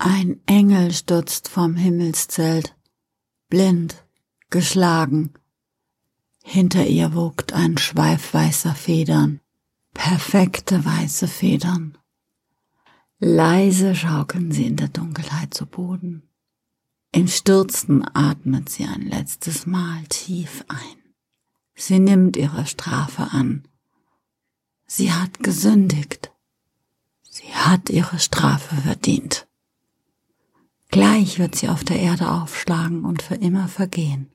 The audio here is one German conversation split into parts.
Ein Engel stürzt vom Himmelszelt, blind, geschlagen. Hinter ihr wogt ein Schweif weißer Federn, perfekte weiße Federn. Leise schaukeln sie in der Dunkelheit zu Boden. Im Stürzen atmet sie ein letztes Mal tief ein. Sie nimmt ihre Strafe an. Sie hat gesündigt. Sie hat ihre Strafe verdient. Gleich wird sie auf der Erde aufschlagen und für immer vergehen.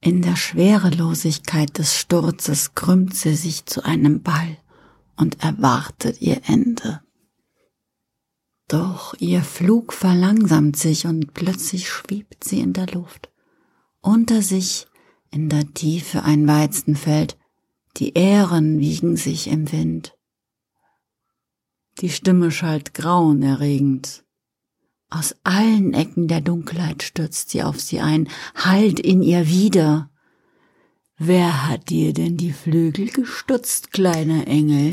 In der Schwerelosigkeit des Sturzes krümmt sie sich zu einem Ball und erwartet ihr Ende. Doch ihr Flug verlangsamt sich und plötzlich schwebt sie in der Luft. Unter sich in der Tiefe ein Weizenfeld, die Ähren wiegen sich im Wind. Die Stimme schallt grauenerregend. Aus allen Ecken der Dunkelheit stürzt sie auf sie ein, halt in ihr wieder. Wer hat dir denn die Flügel gestutzt, kleiner Engel?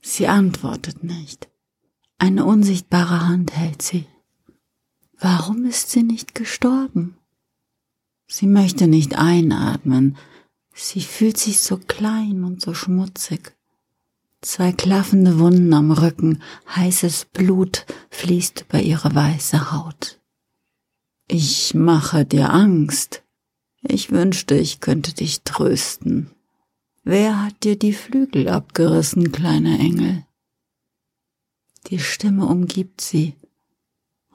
Sie antwortet nicht. Eine unsichtbare Hand hält sie. Warum ist sie nicht gestorben? Sie möchte nicht einatmen. Sie fühlt sich so klein und so schmutzig. Zwei klaffende Wunden am Rücken, heißes Blut fließt über ihre weiße Haut. Ich mache dir Angst. Ich wünschte, ich könnte dich trösten. Wer hat dir die Flügel abgerissen, kleiner Engel? Die Stimme umgibt sie,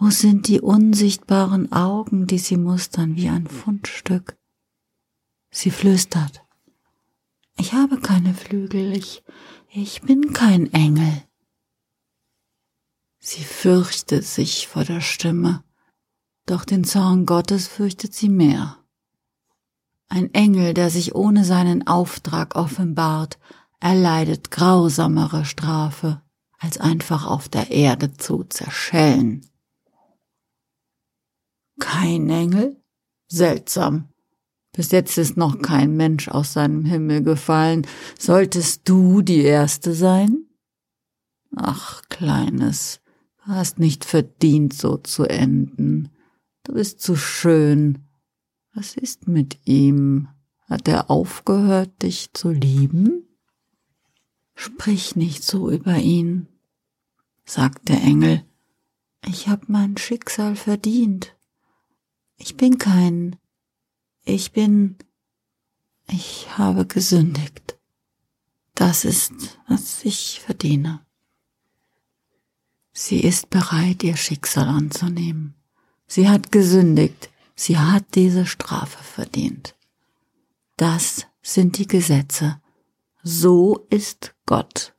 wo sind die unsichtbaren Augen, die sie mustern wie ein Fundstück? Sie flüstert. Ich habe keine Flügel, ich, ich bin kein Engel. Sie fürchtet sich vor der Stimme, doch den Zorn Gottes fürchtet sie mehr. Ein Engel, der sich ohne seinen Auftrag offenbart, erleidet grausamere Strafe, als einfach auf der Erde zu zerschellen. Kein Engel? Seltsam. Bis jetzt ist noch kein Mensch aus seinem Himmel gefallen. Solltest du die Erste sein? Ach, Kleines, du hast nicht verdient, so zu enden. Du bist zu schön. Was ist mit ihm? Hat er aufgehört, dich zu lieben? Sprich nicht so über ihn, sagt der Engel. Ich hab mein Schicksal verdient. Ich bin kein, ich bin, ich habe gesündigt. Das ist, was ich verdiene. Sie ist bereit, ihr Schicksal anzunehmen. Sie hat gesündigt. Sie hat diese Strafe verdient. Das sind die Gesetze. So ist Gott.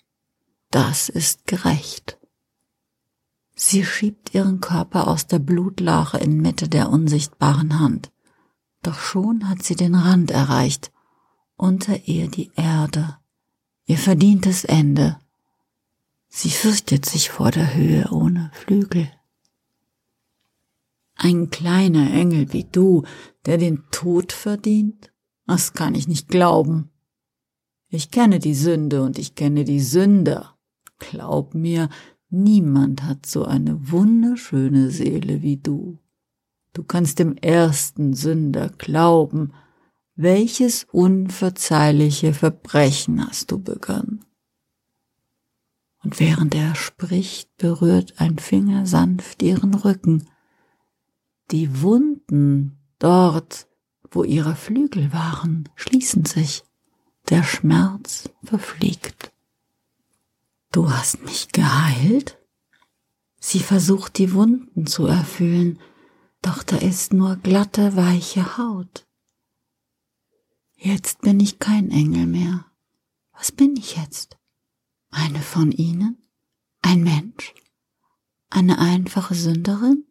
Das ist gerecht. Sie schiebt ihren Körper aus der Blutlache in Mitte der unsichtbaren Hand. Doch schon hat sie den Rand erreicht, unter ihr die Erde, ihr verdientes Ende. Sie fürchtet sich vor der Höhe ohne Flügel. Ein kleiner Engel wie du, der den Tod verdient? Das kann ich nicht glauben. Ich kenne die Sünde und ich kenne die Sünder. Glaub mir, Niemand hat so eine wunderschöne Seele wie du. Du kannst dem ersten Sünder glauben. Welches unverzeihliche Verbrechen hast du begangen? Und während er spricht, berührt ein Finger sanft ihren Rücken. Die Wunden dort, wo ihre Flügel waren, schließen sich. Der Schmerz verfliegt. Du hast mich geheilt? Sie versucht die Wunden zu erfüllen, doch da ist nur glatte, weiche Haut. Jetzt bin ich kein Engel mehr. Was bin ich jetzt? Eine von Ihnen? Ein Mensch? Eine einfache Sünderin?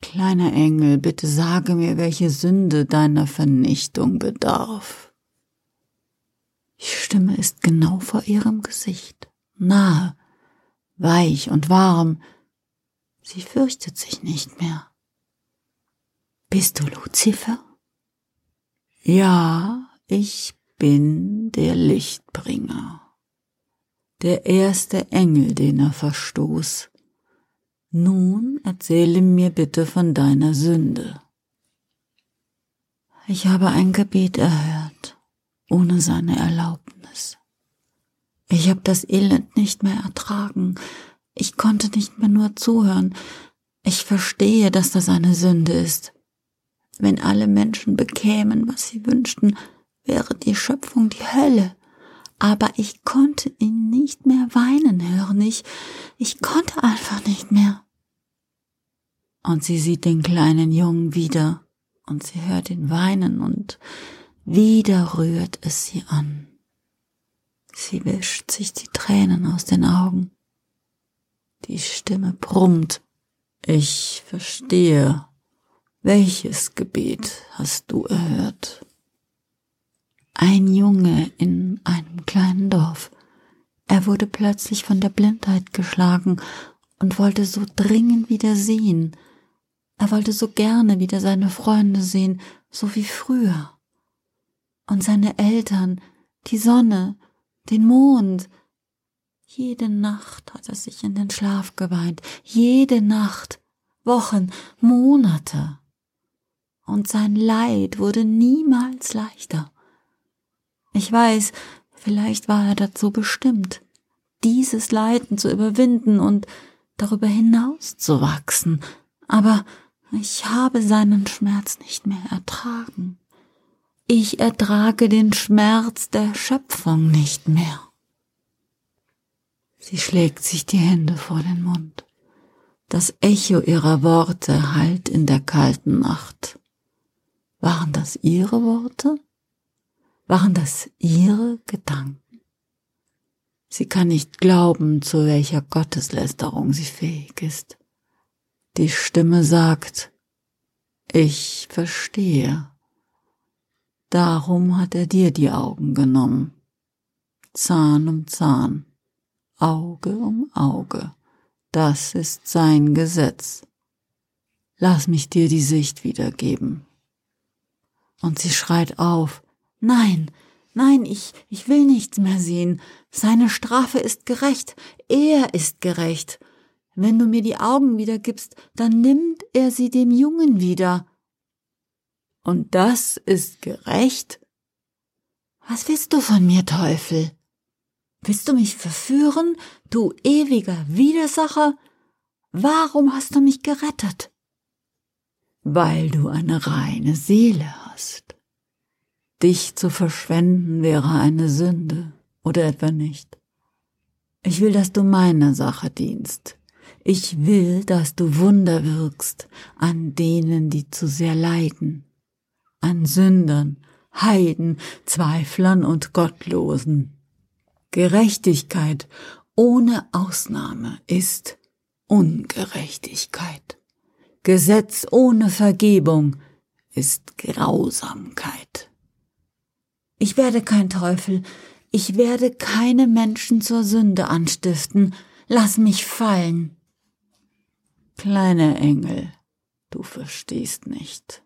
Kleiner Engel, bitte sage mir, welche Sünde deiner Vernichtung bedarf. Die Stimme ist genau vor ihrem Gesicht, nahe, weich und warm. Sie fürchtet sich nicht mehr. Bist du Luzifer? Ja, ich bin der Lichtbringer. Der erste Engel, den er verstoß. Nun erzähle mir bitte von deiner Sünde. Ich habe ein Gebet erhört, ohne seine Erlaubnis. Ich habe das Elend nicht mehr ertragen. Ich konnte nicht mehr nur zuhören. Ich verstehe, dass das eine Sünde ist. Wenn alle Menschen bekämen, was sie wünschten, wäre die Schöpfung die Hölle. Aber ich konnte ihn nicht mehr weinen hören. Ich, ich konnte einfach nicht mehr. Und sie sieht den kleinen Jungen wieder, und sie hört ihn weinen, und wieder rührt es sie an. Sie wischt sich die Tränen aus den Augen. Die Stimme brummt. Ich verstehe, welches Gebet hast du erhört? Ein Junge in einem kleinen Dorf. Er wurde plötzlich von der Blindheit geschlagen und wollte so dringend wieder sehen. Er wollte so gerne wieder seine Freunde sehen, so wie früher. Und seine Eltern, die Sonne, den Mond. Jede Nacht hat er sich in den Schlaf geweint, jede Nacht, Wochen, Monate und sein Leid wurde niemals leichter. Ich weiß, vielleicht war er dazu bestimmt, dieses Leiden zu überwinden und darüber hinaus zu wachsen, aber ich habe seinen Schmerz nicht mehr ertragen. Ich ertrage den Schmerz der Schöpfung nicht mehr. Sie schlägt sich die Hände vor den Mund. Das Echo ihrer Worte hallt in der kalten Nacht. Waren das ihre Worte? Waren das ihre Gedanken? Sie kann nicht glauben, zu welcher Gotteslästerung sie fähig ist. Die Stimme sagt, ich verstehe. Darum hat er dir die Augen genommen. Zahn um Zahn, Auge um Auge. Das ist sein Gesetz. Lass mich dir die Sicht wiedergeben und sie schreit auf Nein, nein, ich, ich will nichts mehr sehen. Seine Strafe ist gerecht, er ist gerecht. Wenn du mir die Augen wieder gibst, dann nimmt er sie dem Jungen wieder. Und das ist gerecht? Was willst du von mir, Teufel? Willst du mich verführen, du ewiger Widersacher? Warum hast du mich gerettet? Weil du eine reine Seele hast. Dich zu verschwenden wäre eine Sünde, oder etwa nicht? Ich will, dass du meiner Sache dienst. Ich will, dass du Wunder wirkst an denen, die zu sehr leiden, an Sündern, Heiden, Zweiflern und Gottlosen. Gerechtigkeit ohne Ausnahme ist Ungerechtigkeit. Gesetz ohne Vergebung ist Grausamkeit. Ich werde kein Teufel, ich werde keine Menschen zur Sünde anstiften, lass mich fallen. Kleiner Engel, du verstehst nicht.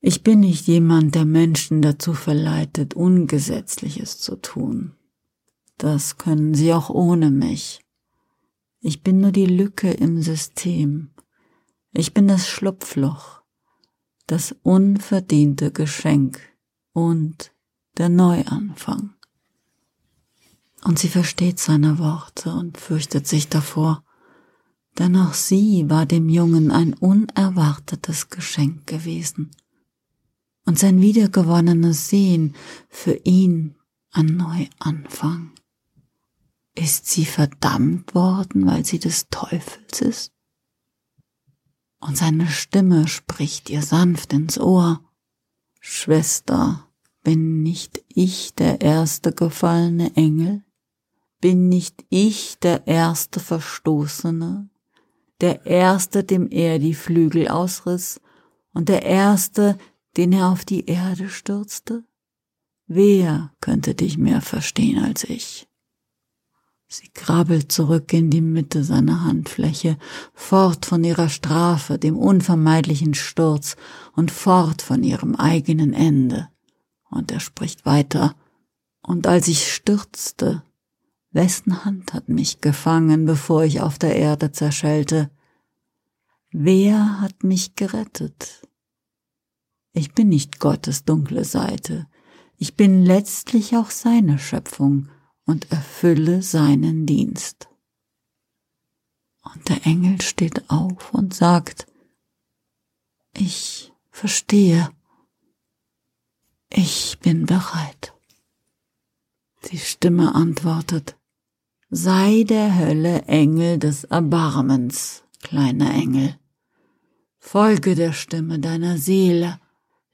Ich bin nicht jemand, der Menschen dazu verleitet, Ungesetzliches zu tun. Das können sie auch ohne mich. Ich bin nur die Lücke im System, ich bin das Schlupfloch, das unverdiente Geschenk und der Neuanfang. Und sie versteht seine Worte und fürchtet sich davor, denn auch sie war dem Jungen ein unerwartetes Geschenk gewesen und sein wiedergewonnenes Sehen für ihn ein Neuanfang. Ist sie verdammt worden, weil sie des Teufels ist? und seine Stimme spricht ihr sanft ins Ohr. Schwester, bin nicht ich der erste gefallene Engel? Bin nicht ich der erste Verstoßene? Der erste, dem er die Flügel ausriss und der erste, den er auf die Erde stürzte? Wer könnte dich mehr verstehen als ich? Sie krabbelt zurück in die Mitte seiner Handfläche, fort von ihrer Strafe, dem unvermeidlichen Sturz und fort von ihrem eigenen Ende. Und er spricht weiter. Und als ich stürzte, wessen Hand hat mich gefangen, bevor ich auf der Erde zerschellte? Wer hat mich gerettet? Ich bin nicht Gottes dunkle Seite, ich bin letztlich auch seine Schöpfung und erfülle seinen Dienst. Und der Engel steht auf und sagt, ich verstehe, ich bin bereit. Die Stimme antwortet, sei der Hölle Engel des Erbarmens, kleiner Engel. Folge der Stimme deiner Seele,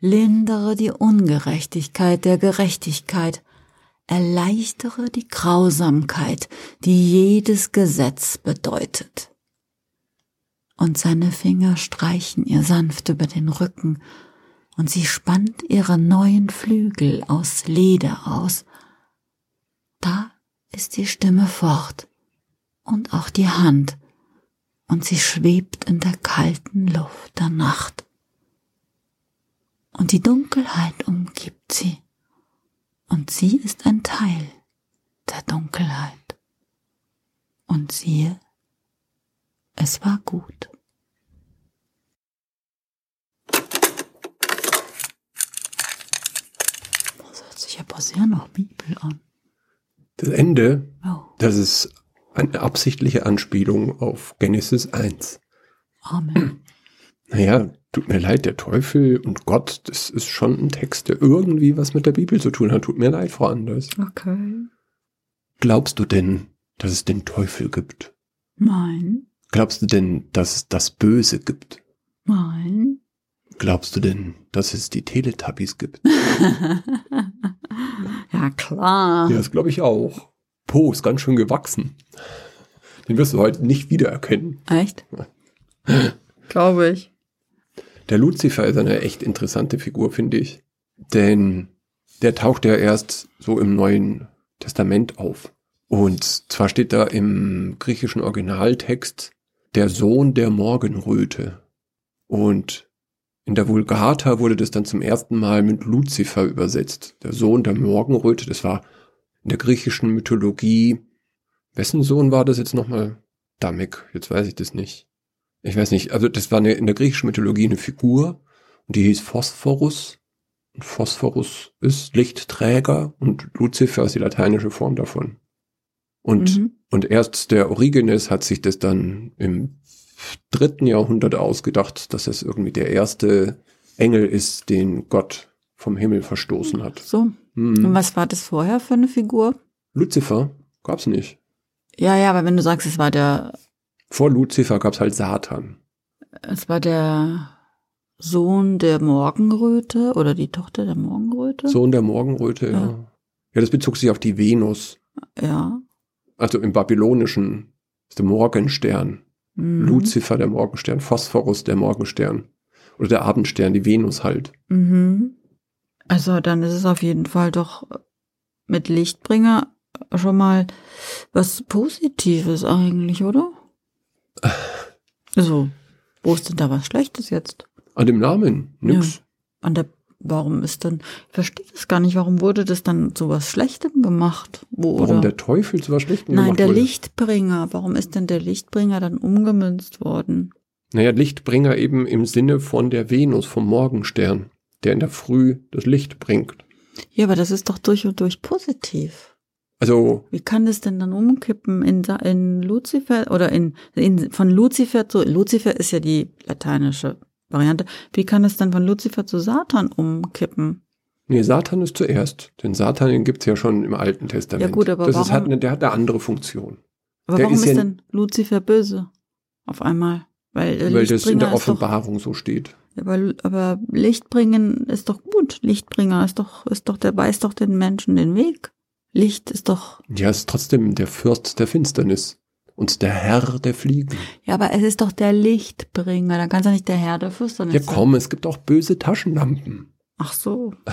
lindere die Ungerechtigkeit der Gerechtigkeit, erleichtere die Grausamkeit, die jedes Gesetz bedeutet. Und seine Finger streichen ihr sanft über den Rücken, und sie spannt ihre neuen Flügel aus Leder aus. Da ist die Stimme fort und auch die Hand, und sie schwebt in der kalten Luft der Nacht. Und die Dunkelheit umgibt sie und sie ist ein Teil der Dunkelheit. Und siehe, es war gut. Das hört sich aber sehr nach Bibel an. Das Ende, Oh, das ist eine absichtliche Anspielung auf Genesis 1. Amen. Naja, tut mir leid, der Teufel und Gott, das ist schon ein Text, der irgendwie was mit der Bibel zu tun hat. Tut mir leid, Frau Anders. Okay. Glaubst du denn, dass es den Teufel gibt? Nein, Glaubst du denn, dass es das Böse gibt? nein. Glaubst du denn, dass es die Teletubbies gibt? ja, klar. Ja, das glaube ich auch. Po ist ganz schön gewachsen. Den wirst du heute nicht wiedererkennen. Echt? Glaube ich. Der Luzifer ist eine echt interessante Figur, finde ich. Denn der taucht ja erst so im Neuen Testament auf. Und zwar steht da im griechischen Originaltext der Sohn der Morgenröte. Und in der Vulgata wurde das dann zum ersten Mal mit Luzifer übersetzt. Der Sohn der Morgenröte, das war in der griechischen Mythologie. Wessen Sohn war das jetzt nochmal? Damek, jetzt weiß ich das nicht. Ich weiß nicht, also das war eine, in der griechischen Mythologie eine Figur und die hieß Phosphorus. Und Phosphorus ist Lichtträger und Luzifer ist die lateinische Form davon. Und, Mhm. und erst der Origenes hat sich das dann im dritten Jahrhundert ausgedacht, dass es irgendwie der erste Engel ist, den Gott vom Himmel verstoßen hat. So. Hm. Und was war das vorher für eine Figur? Luzifer gab's nicht. Ja, ja, aber wenn du sagst, es war der, Vor Luzifer gab's halt Satan. es war der Sohn der Morgenröte oder die Tochter der Morgenröte? Sohn der Morgenröte, ja. Ja. Ja, das bezog sich auf die Venus. Ja. Also im Babylonischen ist der Morgenstern. Mhm. Luzifer der Morgenstern, Phosphorus der Morgenstern. Oder der Abendstern, die Venus halt. Mhm. Also dann ist es auf jeden Fall doch mit Lichtbringer schon mal was Positives eigentlich, oder? Also, wo ist denn da was Schlechtes jetzt? An dem Namen, nix. An der, warum ist denn, ich verstehe das gar nicht, warum wurde das dann zu was Schlechtem gemacht? Wo, Warum oder? der Teufel zu was Schlechtem Nein, gemacht der wurde? Lichtbringer. Warum ist denn der Lichtbringer dann umgemünzt worden? Naja, Lichtbringer eben im Sinne von der Venus, vom Morgenstern, der in der Früh das Licht bringt. Ja, aber das ist doch durch und durch positiv. Also, Wie kann das denn dann umkippen in, in Luzifer oder in, in von Luzifer zu Luzifer ist ja die lateinische Variante. Wie kann es dann von Luzifer zu Satan umkippen? nee, Satan ist zuerst. Denn Satan, den gibt's ja schon im Alten Testament. Ja gut, aber das ist, hat warum- eine, der hat eine andere Funktion. Aber Der warum ist ja- denn Luzifer böse auf einmal? Weil, Weil das in der ist doch, Offenbarung so steht. aber, aber Lichtbringen ist doch gut. Lichtbringer ist doch, ist doch, der weist doch den Menschen den Weg. Licht ist doch, Ja, ist trotzdem der Fürst der Finsternis und der Herr der Fliegen. ja, aber es ist doch der Lichtbringer. Dann kann es ja nicht der Herr der Finsternis Ja, sein. komm, es gibt auch böse Taschenlampen. Ach so.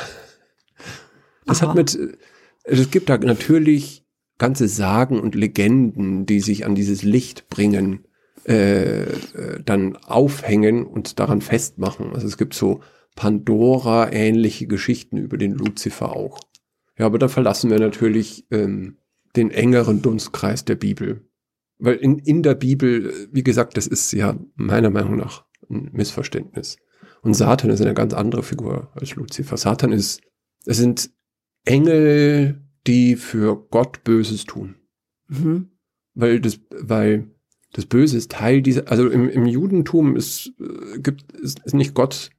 Das Aber- hat mit, äh, es gibt da natürlich ganze Sagen und Legenden, die sich an dieses Licht bringen, äh, äh, dann aufhängen und daran festmachen. Also es gibt so Pandora-ähnliche Geschichten über den Luzifer auch. Ja, aber da verlassen wir natürlich ähm, den engeren Dunstkreis der Bibel. Weil in, in der Bibel, wie gesagt, das ist ja meiner Meinung nach ein Missverständnis. Und Satan ist eine ganz andere Figur als Luzifer. Satan ist, es sind Engel, die für Gott Böses tun. Mhm. Weil das, weil das Böse ist Teil dieser, also im, im Judentum ist, äh, gibt, ist, ist nicht Gott,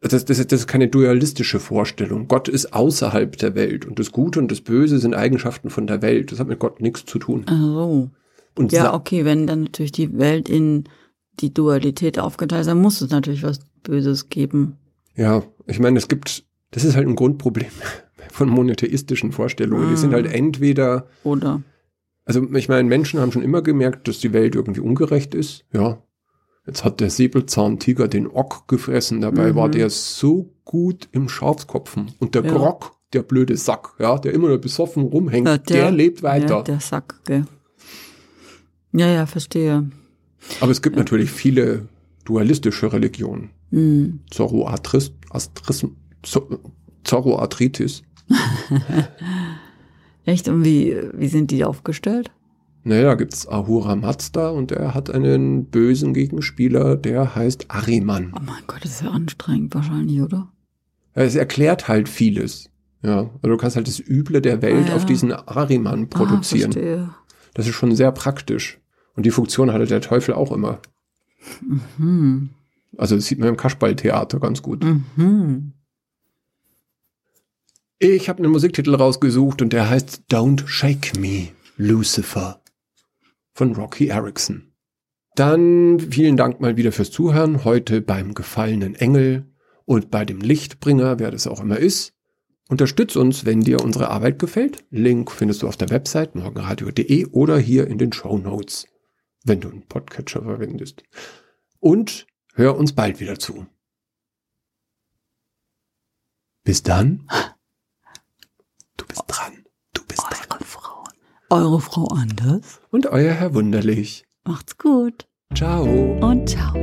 das, das, das ist keine dualistische Vorstellung. Gott ist außerhalb der Welt und das Gute und das Böse sind Eigenschaften von der Welt. Das hat mit Gott nichts zu tun. Ach so. Und ja, okay, wenn dann natürlich die Welt in die Dualität aufgeteilt ist, dann muss es natürlich was Böses geben. Ja, ich meine, es gibt, das ist halt ein Grundproblem von monotheistischen Vorstellungen. Ah. Die sind halt entweder oder. Also ich meine, Menschen haben schon immer gemerkt, dass die Welt irgendwie ungerecht ist. Ja, jetzt hat der Säbelzahntiger den Ock gefressen. Dabei mhm. war der so gut im Schafskopfen. Und der ja. Grog, der blöde Sack, ja, der immer nur besoffen rumhängt, ja, der, der, lebt weiter. Ja, der Sack, gell. Ja, ja, verstehe. Aber es gibt ja. natürlich viele dualistische Religionen. Mhm. Zoroastris, Zoroastritis. Echt? Und wie, wie sind die aufgestellt? Naja, gibt's Ahura Mazda und er hat einen bösen Gegenspieler, der heißt Ariman. Oh mein Gott, das ist ja anstrengend wahrscheinlich, oder? Es erklärt halt vieles. Ja, also du kannst halt das Üble der Welt ah, ja. auf diesen Ariman ah, produzieren. Ah, das ist schon sehr praktisch. Und die Funktion hatte der Teufel auch immer. Mhm. Also das sieht man im Kaschballtheater ganz gut. Mhm. Ich habe einen Musiktitel rausgesucht und der heißt Don't Shake Me, Lucifer von Rocky Erickson. Dann vielen Dank mal wieder fürs Zuhören, heute beim gefallenen Engel und bei dem Lichtbringer, wer das auch immer ist. Unterstütz uns, wenn dir unsere Arbeit gefällt. Link findest du auf der Website morgenradio.de oder hier in den Show Notes, wenn du einen Podcatcher verwendest. Und hör uns bald wieder zu. Bis dann. Du bist dran. Du bist Eure dran. Frau. Eure Frau Anders. Und euer Herr Wunderlich. Macht's gut. Ciao. Und ciao.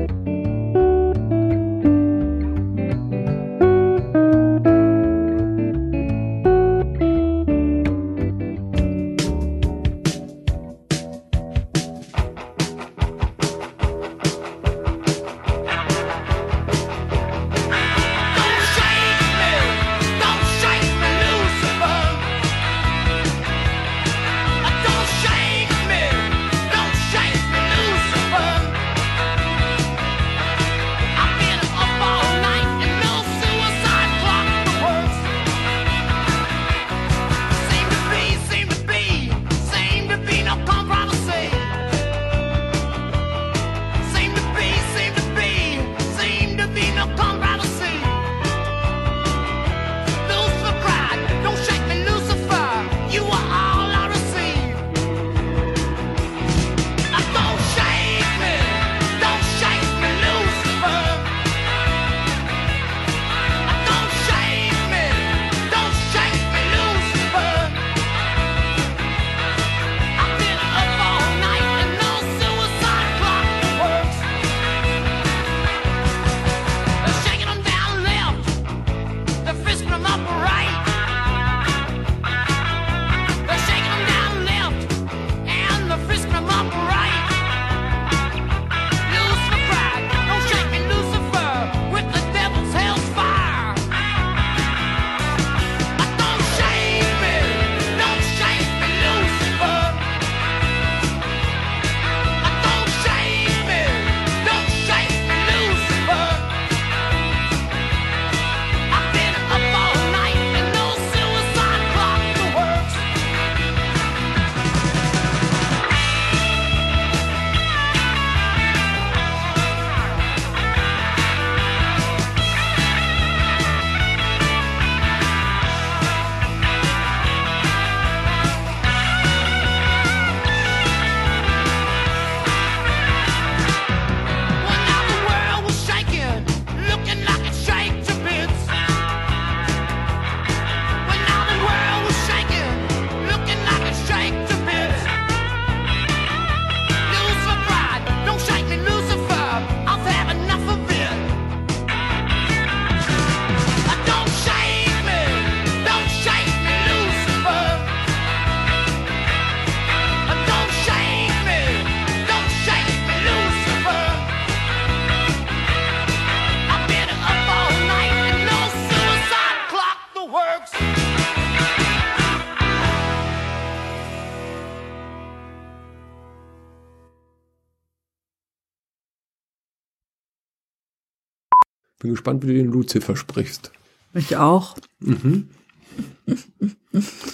Bin gespannt, wie du den Lucifer sprichst. Ich auch.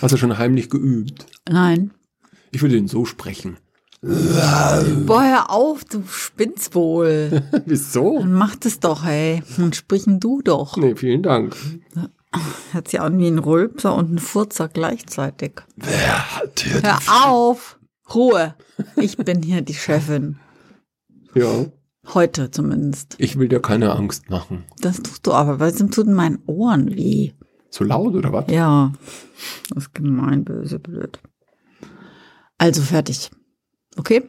Hast du schon heimlich geübt? Nein. Ich würde den so sprechen. Boah, hör auf, du spinnst wohl. Wieso? Dann mach das doch, hey. Dann sprechen du doch. Nee, vielen Dank. Hört sich an wie ein Rülpser und ein Furzer gleichzeitig. Wer hat hier Hör auf! Ruhe! Ich bin hier die Chefin. Ja, Heute zumindest. ich will dir keine Angst machen. Das tust du aber, weil es tun meinen Ohren weh. Zu laut oder was? Ja. Das ist gemein, böse, blöd. Also fertig. Okay?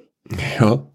Ja.